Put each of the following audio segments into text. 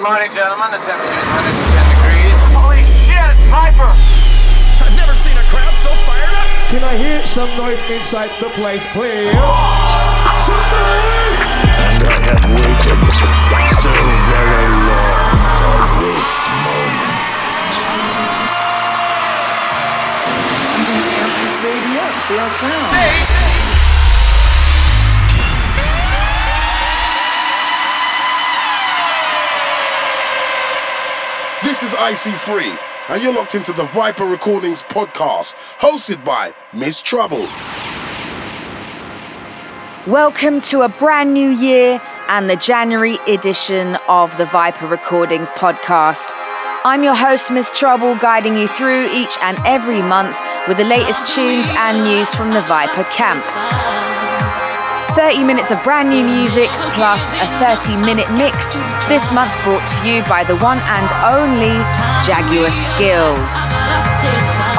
Good morning, gentlemen. The temperature is 110 degrees. Holy shit, it's Viper! I've never seen a crowd so fired up. Can I hear some noise inside the place, please? Some noise! And I have waited so very long for this moment. I'm gonna Amp this baby up, see how it sounds. This is IC3, and you're locked into the Viper Recordings podcast, hosted by Miss Trouble. Welcome to a brand new year and the January edition of the Viper Recordings podcast. I'm your host, Miss Trouble, guiding you through each and every month with the latest tunes and news from the Viper camp. 30 minutes of brand new music plus a 30 minute mix, this month brought to you by the one and only Jaguar Skills.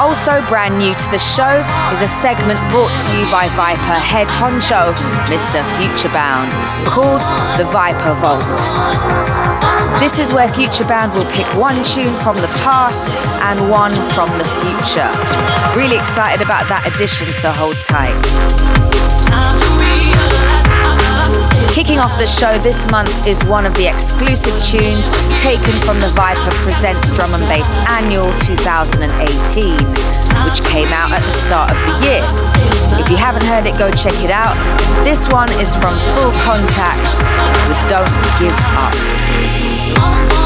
Also, brand new to the show is a segment brought to you by Viper head honcho, Mr. Futurebound, called the Viper Vault. This is where Futurebound will pick one tune from the past and one from the future. Really excited about that edition, so hold tight. Kicking off the show this month is one of the exclusive tunes taken from the Viper Presents Drum and Bass Annual 2018, which came out at the start of the year. If you haven't heard it, go check it out. This one is from Full Contact with Don't Give Up.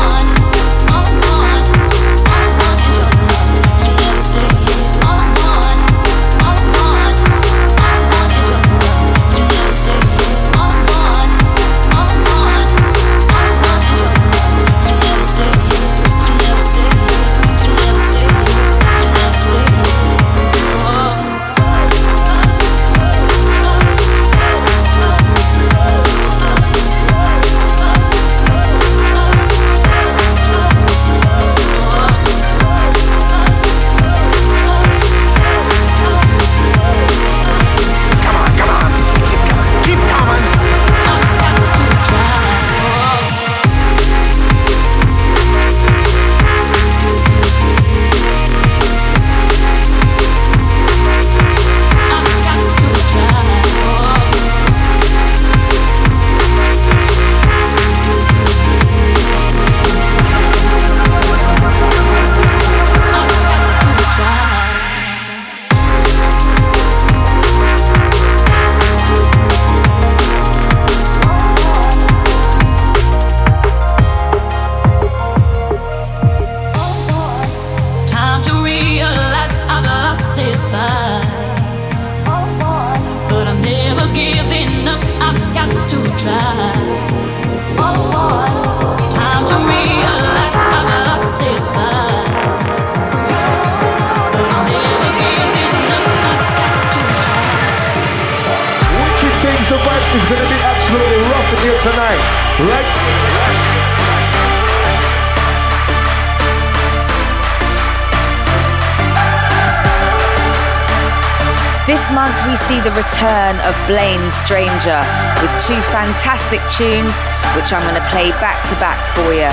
Fantastic tunes, which I'm going to play back to back for you.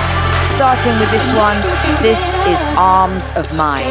Starting with this one, this is Arms of Mine.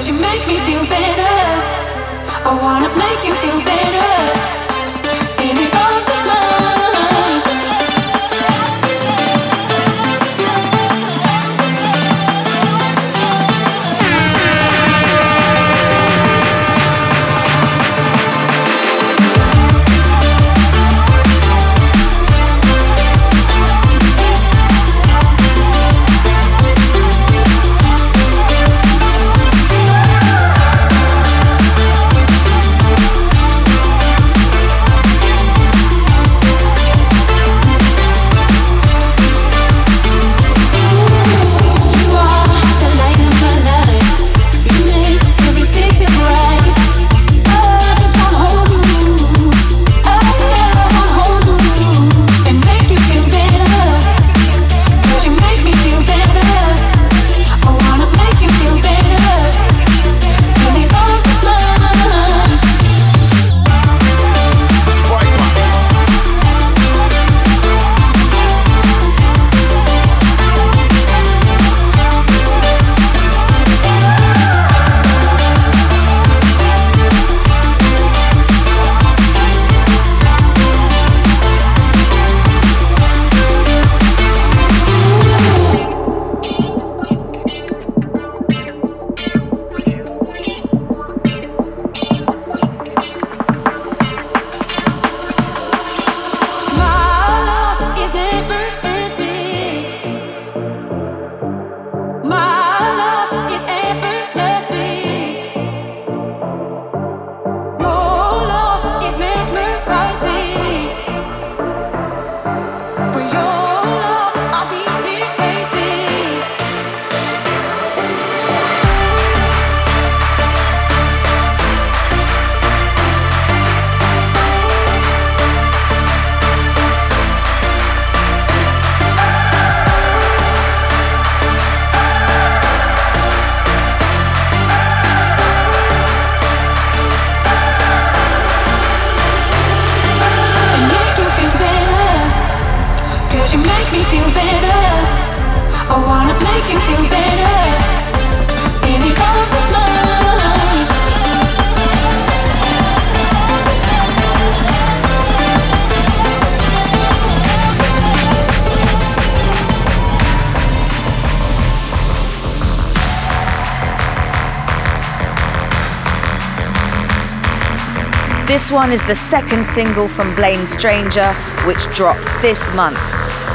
This one is the second single from Blaine Stranger, which dropped this month.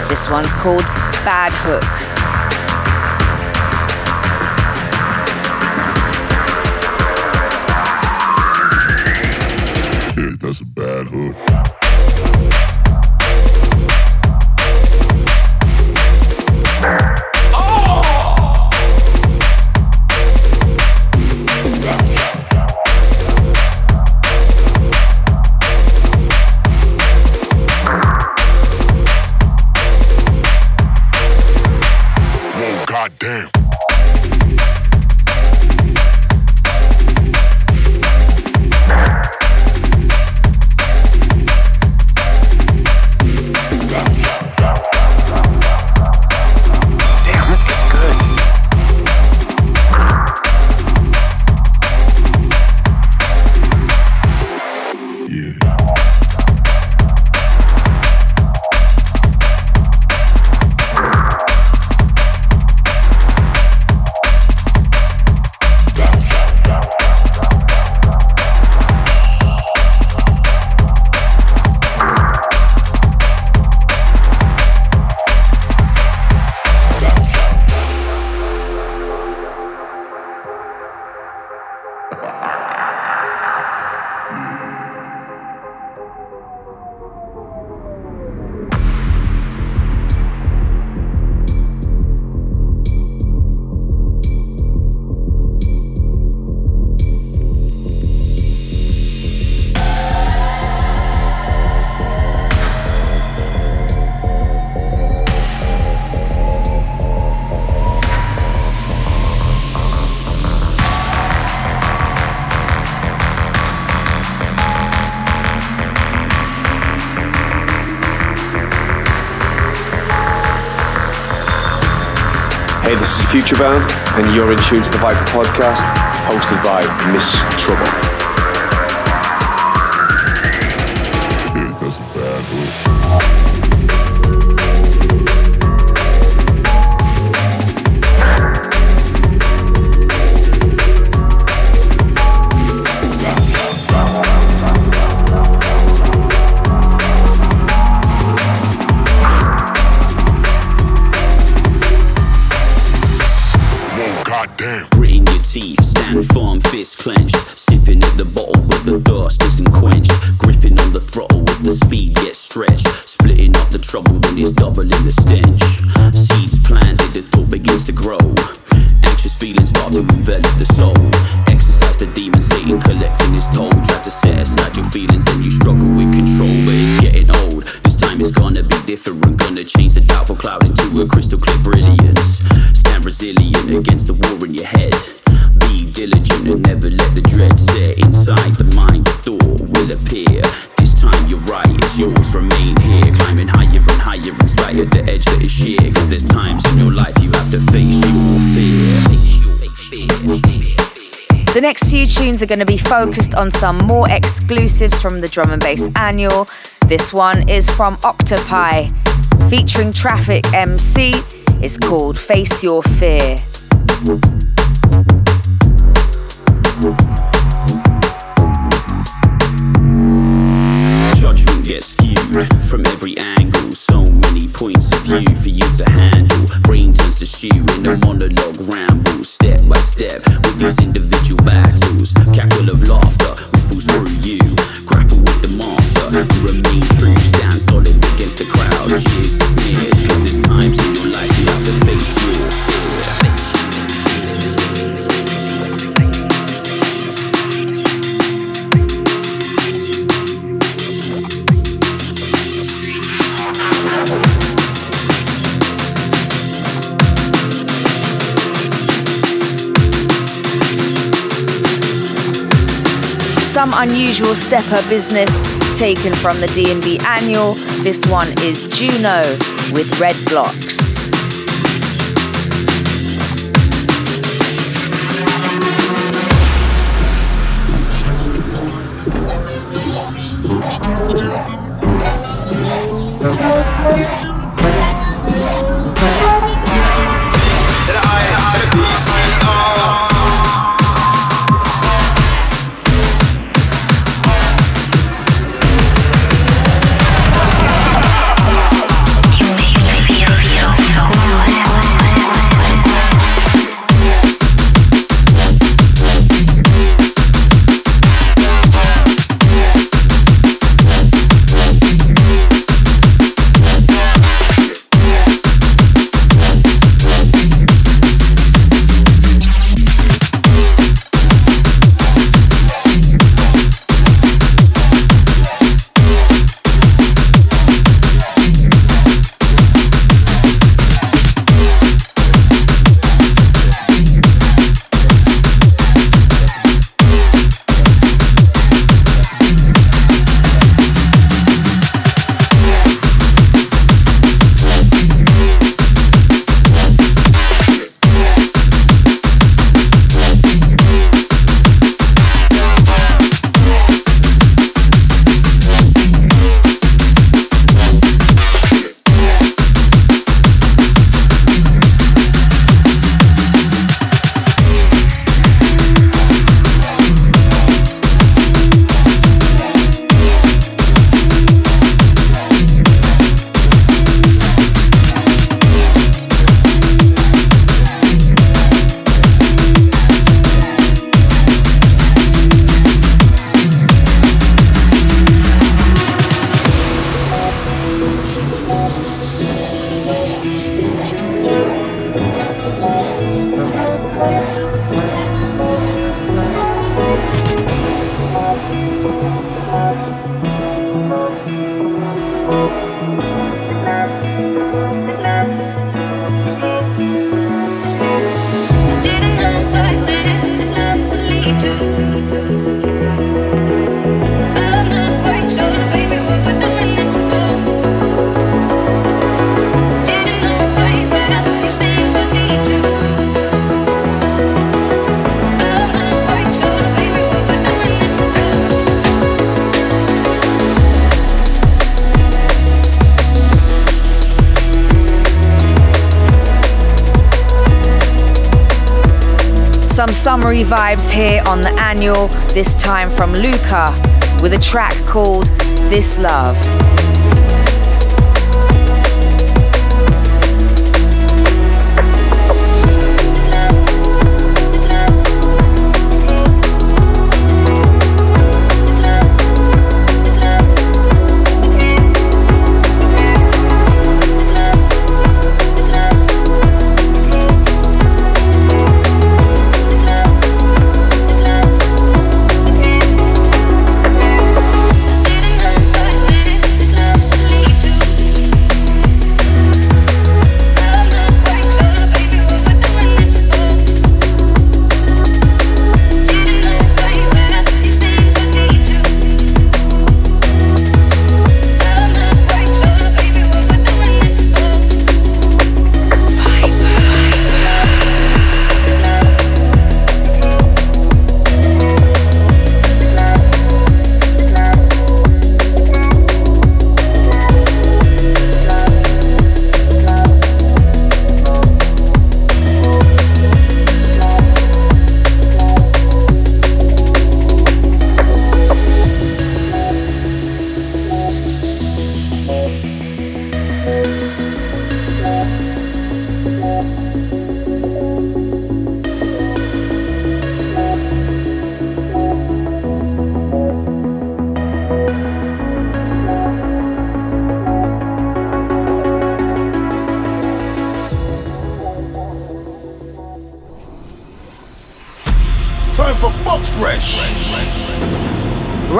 This one's called Bad Hook. And you're in tune to the Viper Podcast, hosted by Miss Trouble. You struggle with tunes are going to be focused on some more exclusives from the Drum and Bass Annual. This one is from Octopi, featuring Traffic MC. It's called Face Your Fear. Judgment gets skewed from every angle. So many points of view for you to handle. Brain turns to stew in a monologue ramble. Step by step with these individual usual step up business taken from the DNB annual. This one is Juno with Red Blocks. Vibes here on the annual, this time from Luca, with a track called This Love.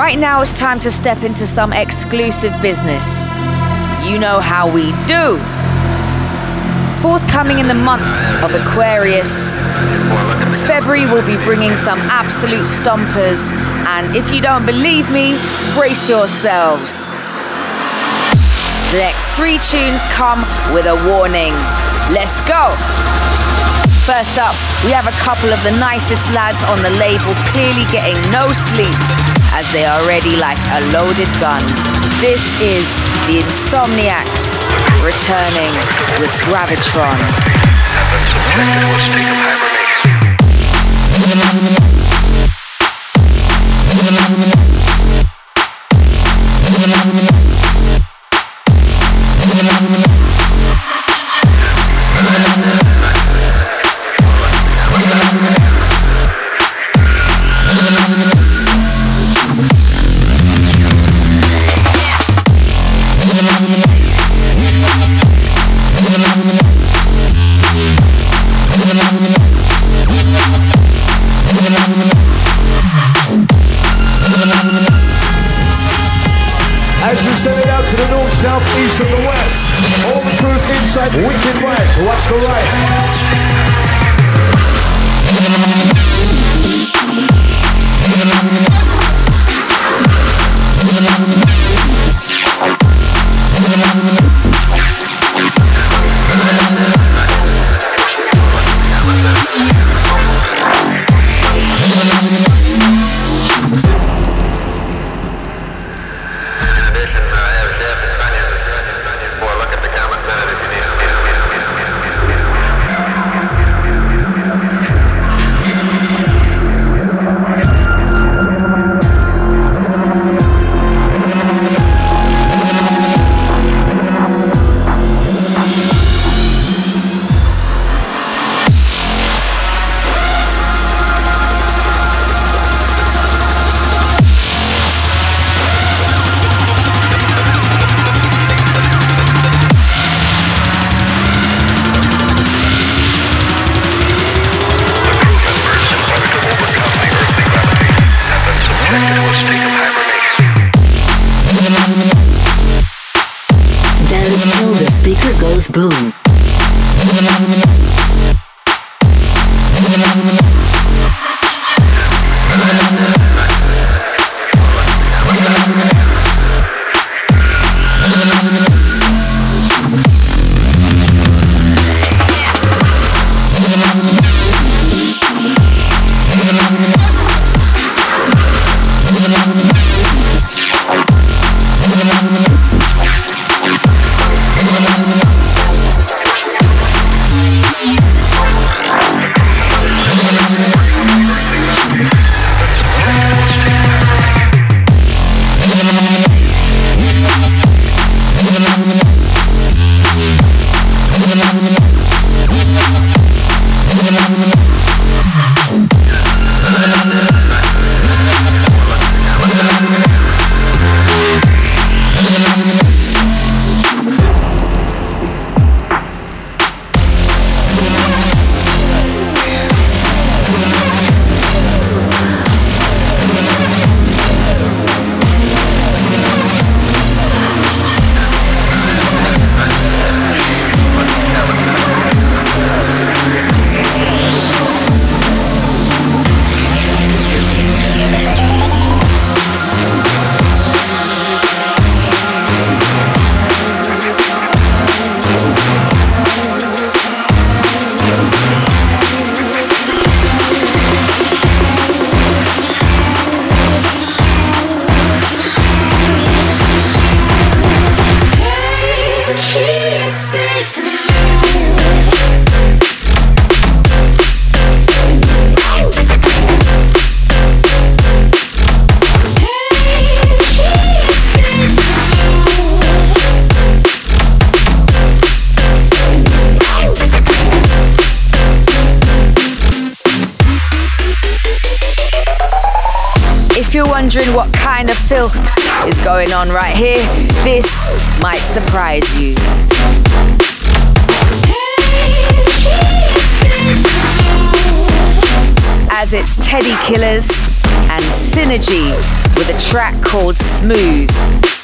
Right now it's time to step into some exclusive business. You know how we do. Forthcoming in the month of Aquarius, February will be bringing some absolute stompers, and if you don't believe me, brace yourselves. The next three tunes come with a warning. Let's go! First up, we have a couple of the nicest lads on the label clearly getting no sleep as they are ready like a loaded gun. This is the Insomniacs returning with Gravitron.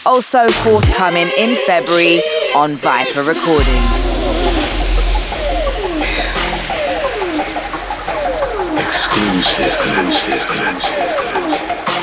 Also forthcoming in February on Viper Recordings. Exclusive, exclusive, exclusive.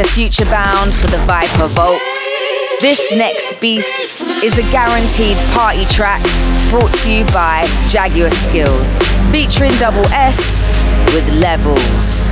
To Futurebound for the Viper Vaults, this next beast is a guaranteed party track brought to you by Jaguar Skills, featuring Double S with Levels.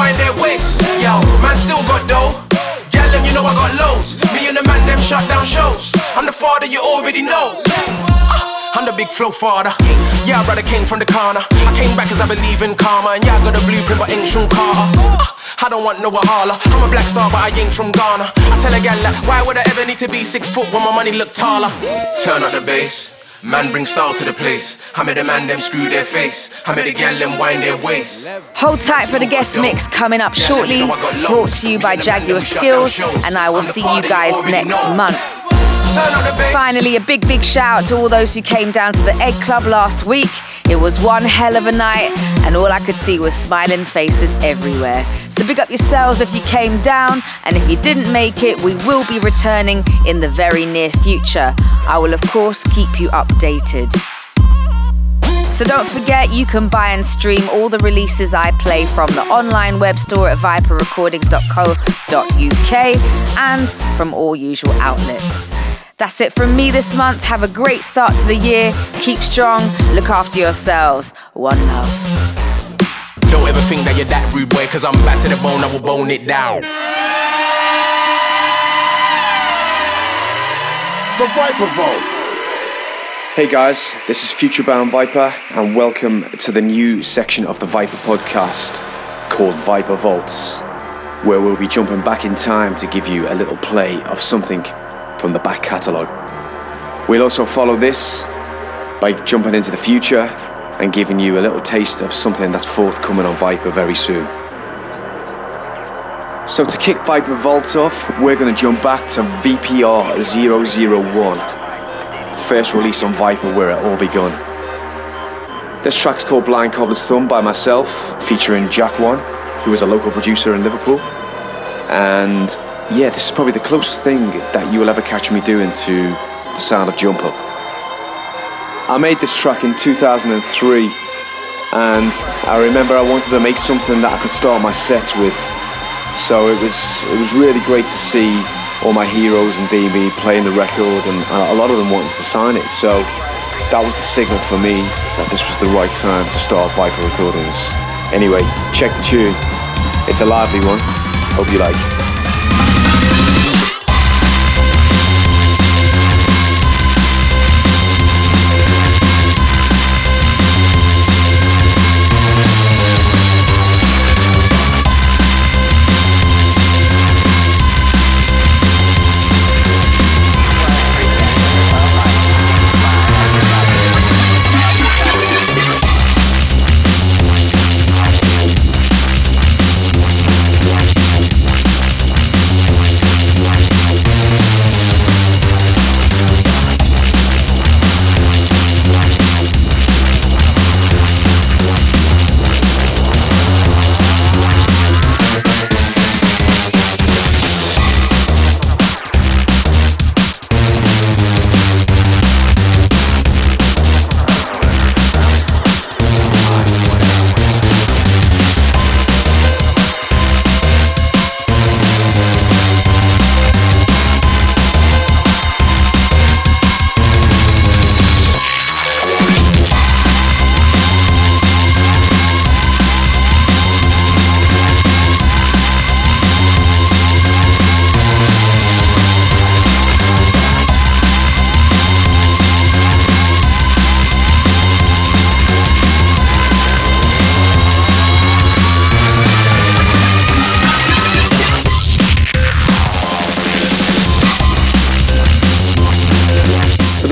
Wind their waist. Yo, man still got dough. Gal them, you know I got loads. Me and the man them shut down shows. I'm the father you already know. Ah, I'm the big flow father. Yeah, brother came from the corner. I came back cause I believe in karma. And yeah, I got a blueprint, but ain't Sean Carter. Ah, I don't want no Wahala. I'm a black star, but I ain't from Ghana. I tell a gal that, why would I ever need to be six foot when my money look taller? Turn up the bass. Man bring style to the place. I made a man them screw their face. I made a gal them wind their waist. Hold tight for the guest mix coming up shortly, brought to you by Jaguar Skills, and I will see you guys next month. Finally, a big, big shout out to all those who came down to the Egg Club last week. It was one hell of a night, and all I could see was smiling faces everywhere. So, big up yourselves if you came down, and if you didn't make it, we will be returning in the very near future. I will, of course, keep you updated. So don't forget, you can buy and stream all the releases I play from the online web store at viperrecordings.co.uk and from all usual outlets. That's it from me this month. Have a great start to the year. Keep strong. Look after yourselves. One love. Don't ever think that you're that rude boy, cause I'm back to the bone, I will bone it down. The Viper Vault. Hey guys, this is Futurebound Viper, and welcome to the new section of the Viper podcast called Viper Vaults, where we'll be jumping back in time to give you a little play of something from the back catalogue. We'll also follow this by jumping into the future and giving you a little taste of something that's forthcoming on Viper very soon. So, to kick Viper Vaults off, we're going to jump back to VPR 001 first release on Viper where it all begun. This track's called Blind Cobbler's Thumb by myself, featuring Jack One, who is a local producer in Liverpool. And yeah, this is probably the closest thing that you will ever catch me doing to the sound of Jump Up. I made this track in 2003, and I remember I wanted to make something that I could start my sets with. So it was it was really great to see all my heroes and DB playing the record, and uh, a lot of them wanted to sign it. So that was the signal for me that this was the right time to start Viper Recordings. Anyway, check the tune. It's a lively one. Hope you like.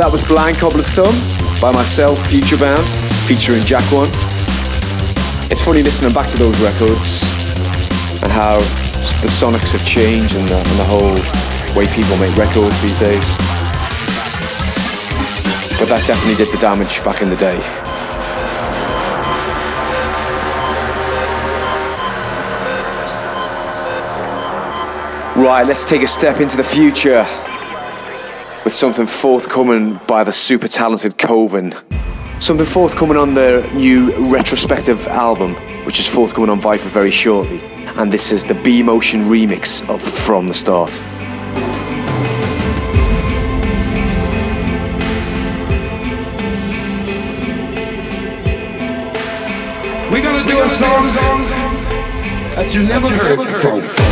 That was Blind Cobbler's Thumb by myself, Futurebound, featuring Jack One. It's funny listening back to those records and how the sonics have changed and the, and the whole way people make records these days. But that definitely did the damage back in the day. Right, let's take a step into the future with something forthcoming by the super talented Koven. Something forthcoming on their new retrospective album, which is forthcoming on Viper very shortly. And this is the B Motion remix of From the Start. We're gonna do a song that you never heard before.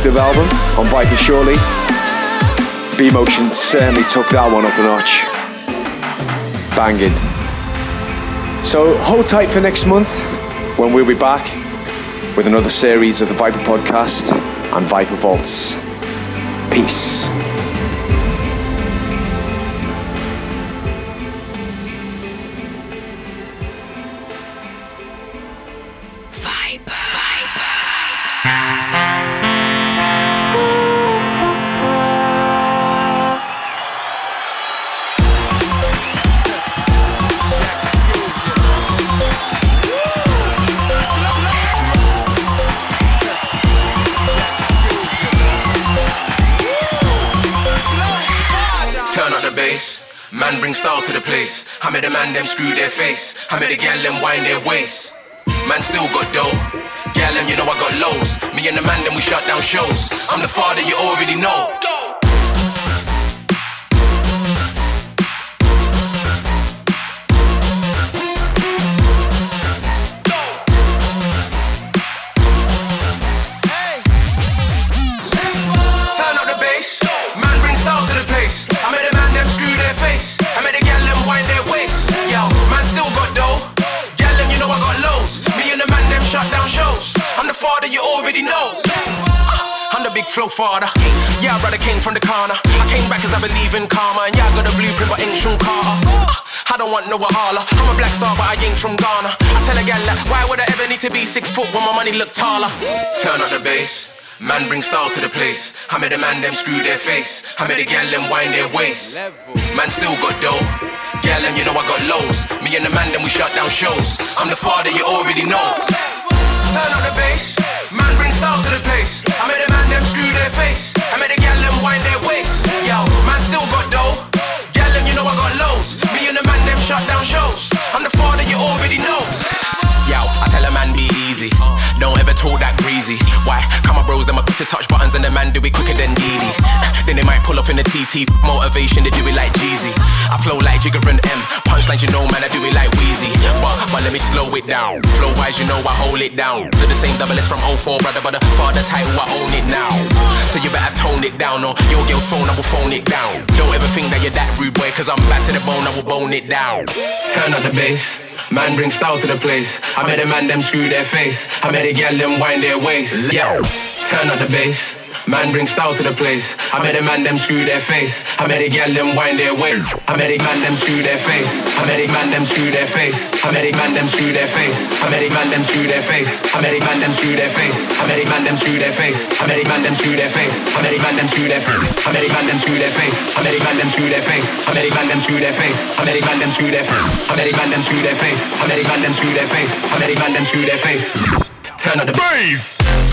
Album on Viper Surely, B-Motion certainly took that one up a notch. Banging. So hold tight for next month when we'll be back with another series of the Viper Podcast and Viper Vaults. Peace. Them screw their face. I made a gal them wind their waist. Man still got dough. Gal them, you know I got lows. Me and the man them we shut down shows. I'm the father you already know. Big flow father. Yeah, brother came from the corner. I came back cause I believe in karma. And yeah, I got a blueprint, ain't Shawn Carter. I don't want no Wahala. I'm a black star, but I ain't from Ghana. I tell a gal that, why would I ever need to be six foot when my money look taller? Turn up the bass. Man bring styles to the place. I made a man them screw their face. I made a gal them wind their waist. Man still got dough. Gal them, you know I got lows. Me and the man them we shut down shows. I'm the father you already know. Turn up the bass. Styles to the place. I made a man them screw their face. I made a gal them wind their waist. Yo, man still got dough. Gal them, you know I got lows. Me and the man them shut down shows. I'm the father you already know. Yo, I tell a man be easy. Don't ever talk that greasy. Why? Come on, bros, them are quick to touch buttons and the man do it quicker than Didi. Then they might pull off in the TT. Motivation, they do it like Jeezy. I flow like Jigga and Em. Punchlines, you know, man, I do it like Weezy. But, but let me slow it down. Flow wise, you know, I hold it down. Do the same double S from 04, brother, but the father title, I own it now. So you better tone it down, or your girl's phone, I will phone it down. Don't ever think that you're that rude, boy, cause I'm back to the bone, I will bone it down. Turn up the bass. Man bring styles to the place. I made a man them screw their face. I made a gal them wind their waist. Yo, turn up the bass. Man bring styles to the place. I made a man them screw their face. I made a gal them wind their waist. I made a man them screw their face. I made a man them screw their face. I made a man them screw their face. I made a man them screw their face. I made a man them screw their face. I made a man them screw their face. I made a man them screw their face. I made a man them screw their face. I made a man them screw their face. I made a man them screw their face. I made a man them screw their face. I made a man them screw their face. I made a man them screw their face. I made a man them screw their face. I made a man them screw their face. Turn up the bass.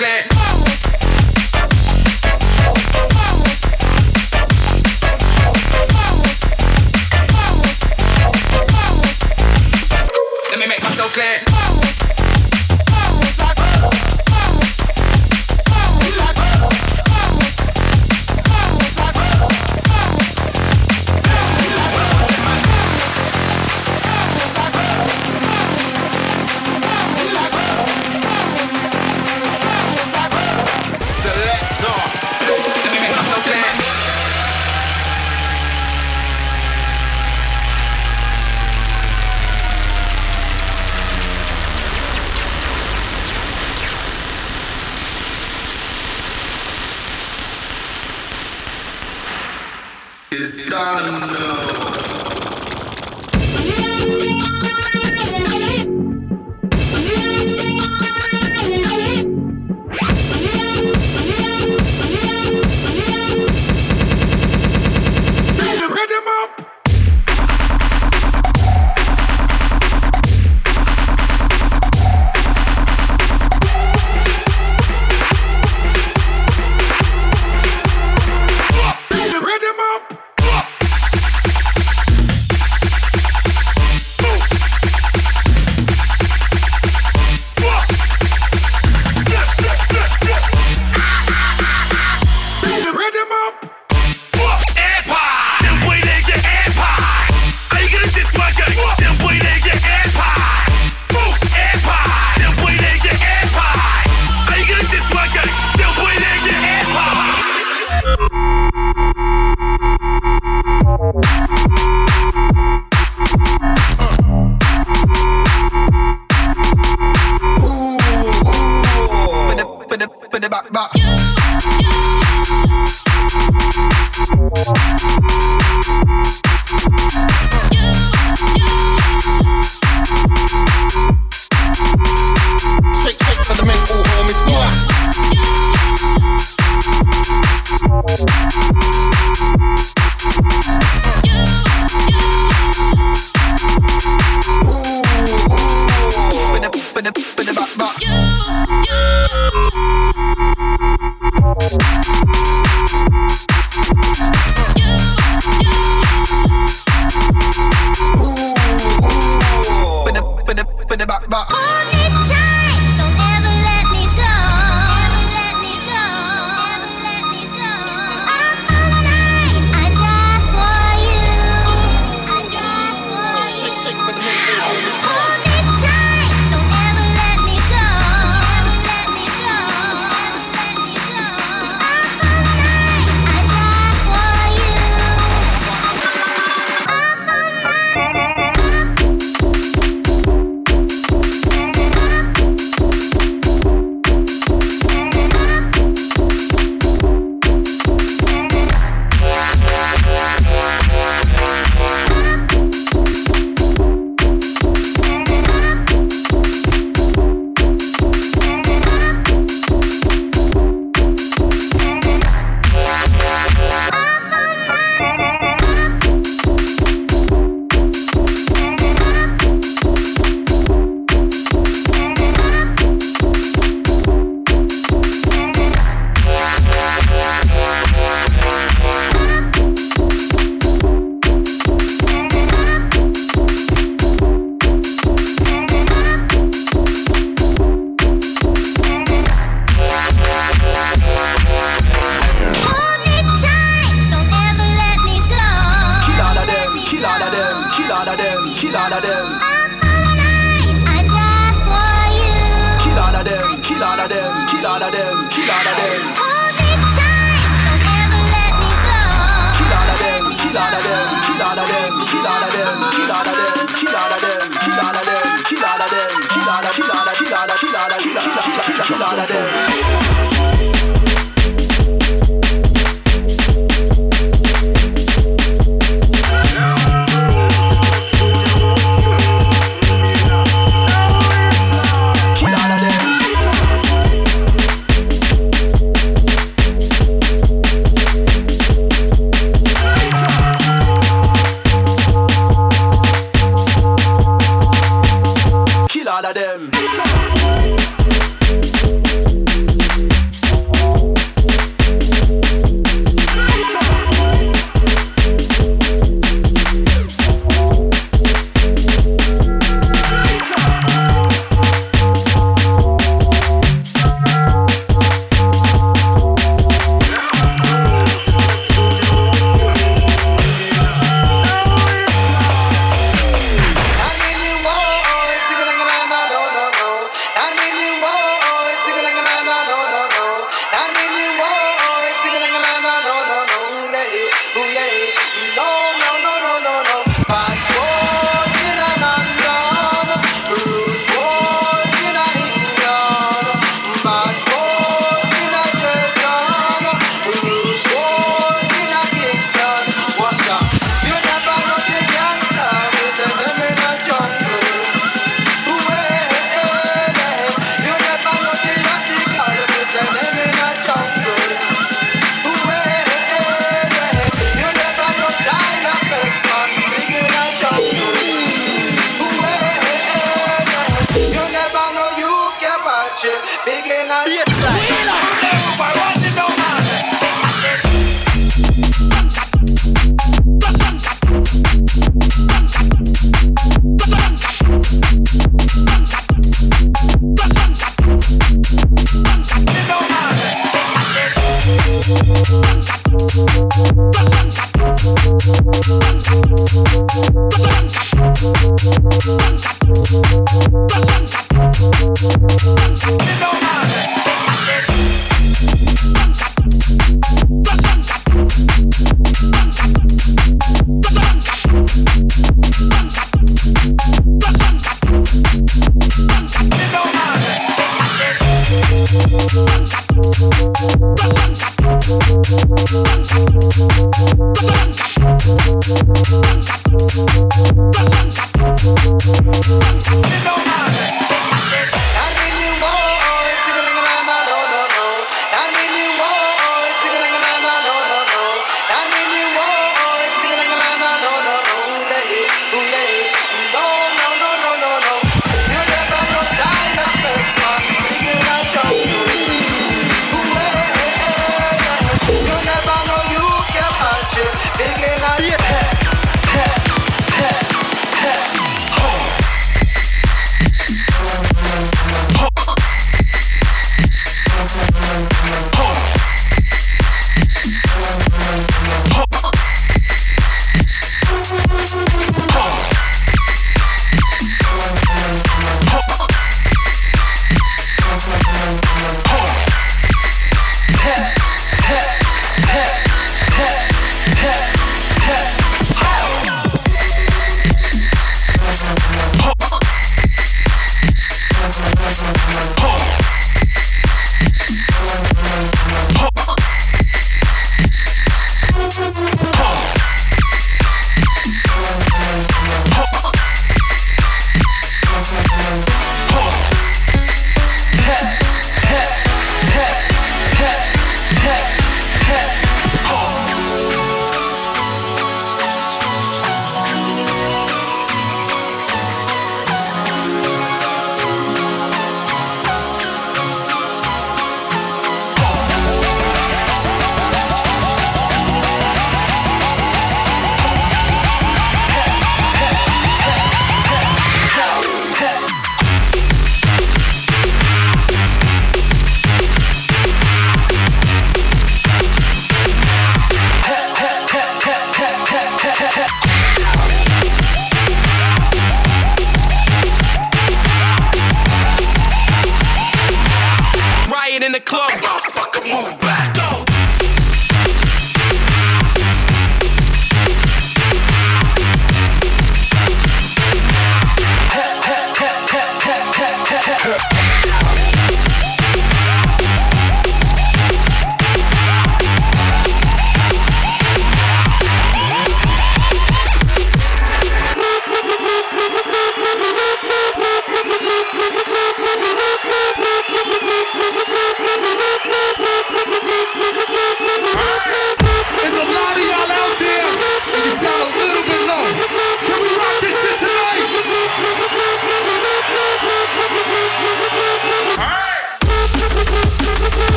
Yeah. Killer.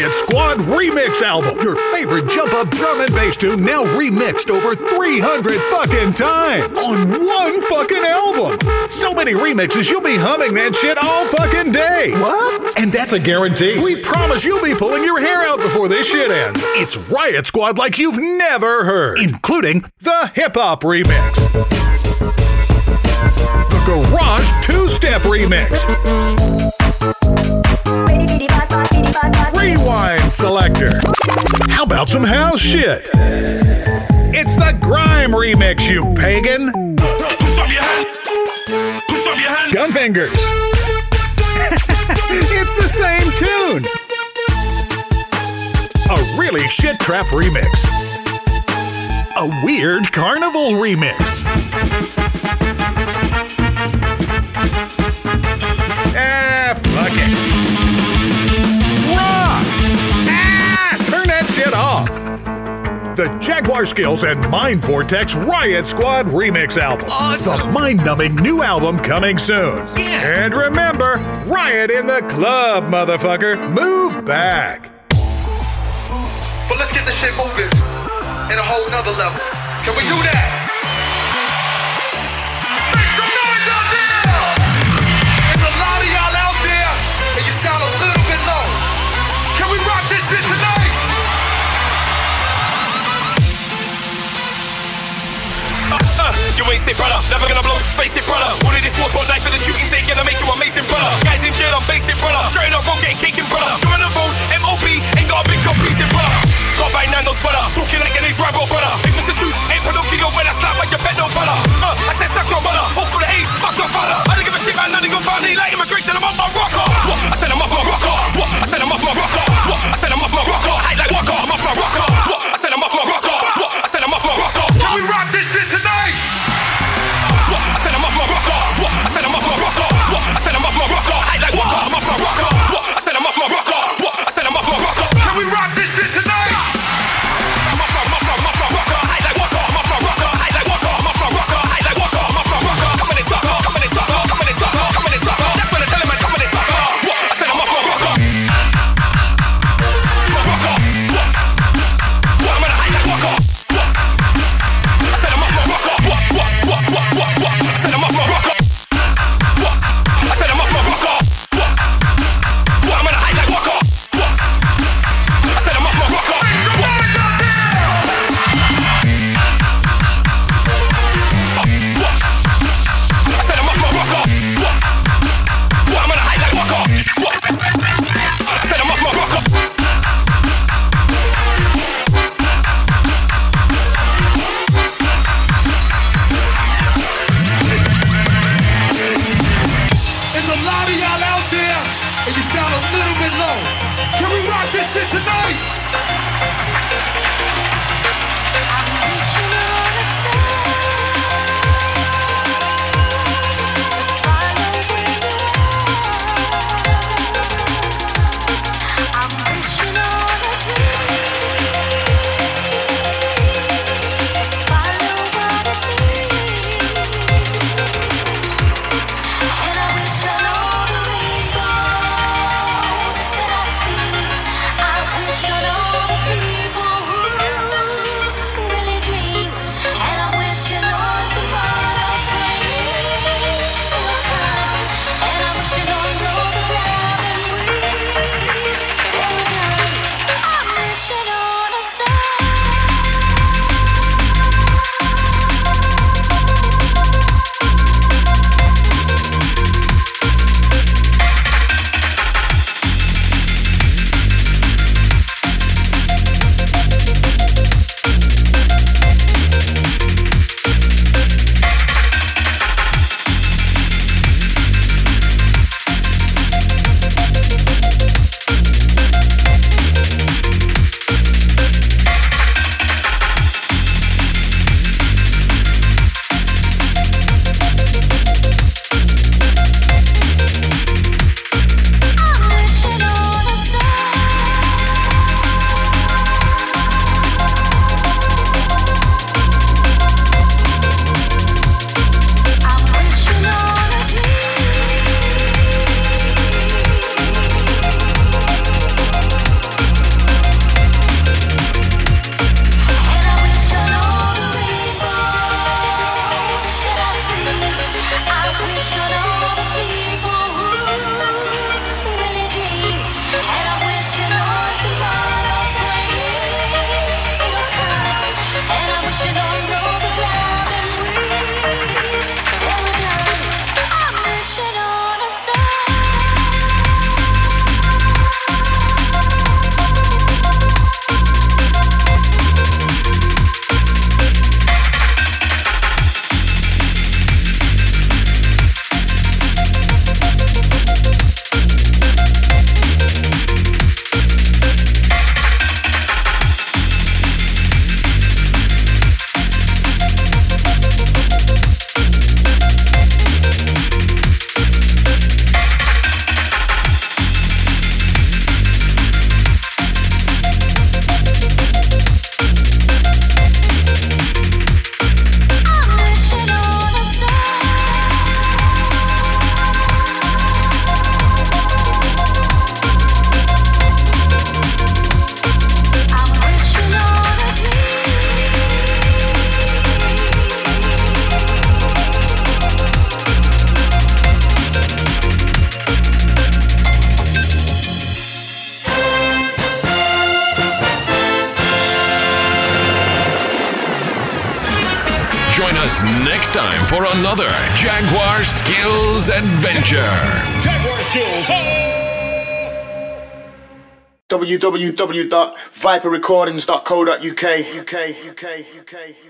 Riot Squad Remix album. Your favorite jump up drum and bass tune now remixed over 300 fucking times on one fucking album. So many remixes, you'll be humming that shit all fucking day. What? And that's a guarantee. We promise you'll be pulling your hair out before this shit ends. It's Riot Squad like you've never heard, including the hip hop remix. The Garage Two Step Remix. Selector. How about some house shit? It's the Grime Remix, you pagan. Push up your hands. Push up your hands. Gunfingers. it's the same tune. A really shit trap remix. A weird carnival remix. The Skills and Mind Vortex Riot Squad Remix album. Awesome. The mind-numbing new album coming soon. Yeah. And remember, Riot in the club, motherfucker. Move back. But let's get this shit moving in a whole nother level. Can we do that? You ain't sick, brother. Never gonna blow. Face it, brother. All of this water, knife for the shooting, they gonna make you amazing, brother. Guys in jail, I'm basic, brother. Straight up, I'm getting caking, brother. You're on the road, MOB, ain't got a big shot, piece brother. Got bang Nando's brother. Talking like an Rambo, brother. If it's the truth, ain't Pinocchio when I slap like a bed, no brother. Uh, I said, suck your brother. Hope for the A's, fuck your father. I don't give a shit, man. None of your family like immigration. I'm off my rocker. What? I said, I'm off my rocker. What? I said, I'm off my rocker. What? I said, I'm off my rocker. I like walker. I'm off my rocker. What? I said, I'm off my rocker. What? I said, I'm off my rocker. Can we rock this shit tonight? For another Jaguar Skills Adventure. Jaguar Skills. Oh! www.viperrecordings.co.uk UK UK UK UK UK UK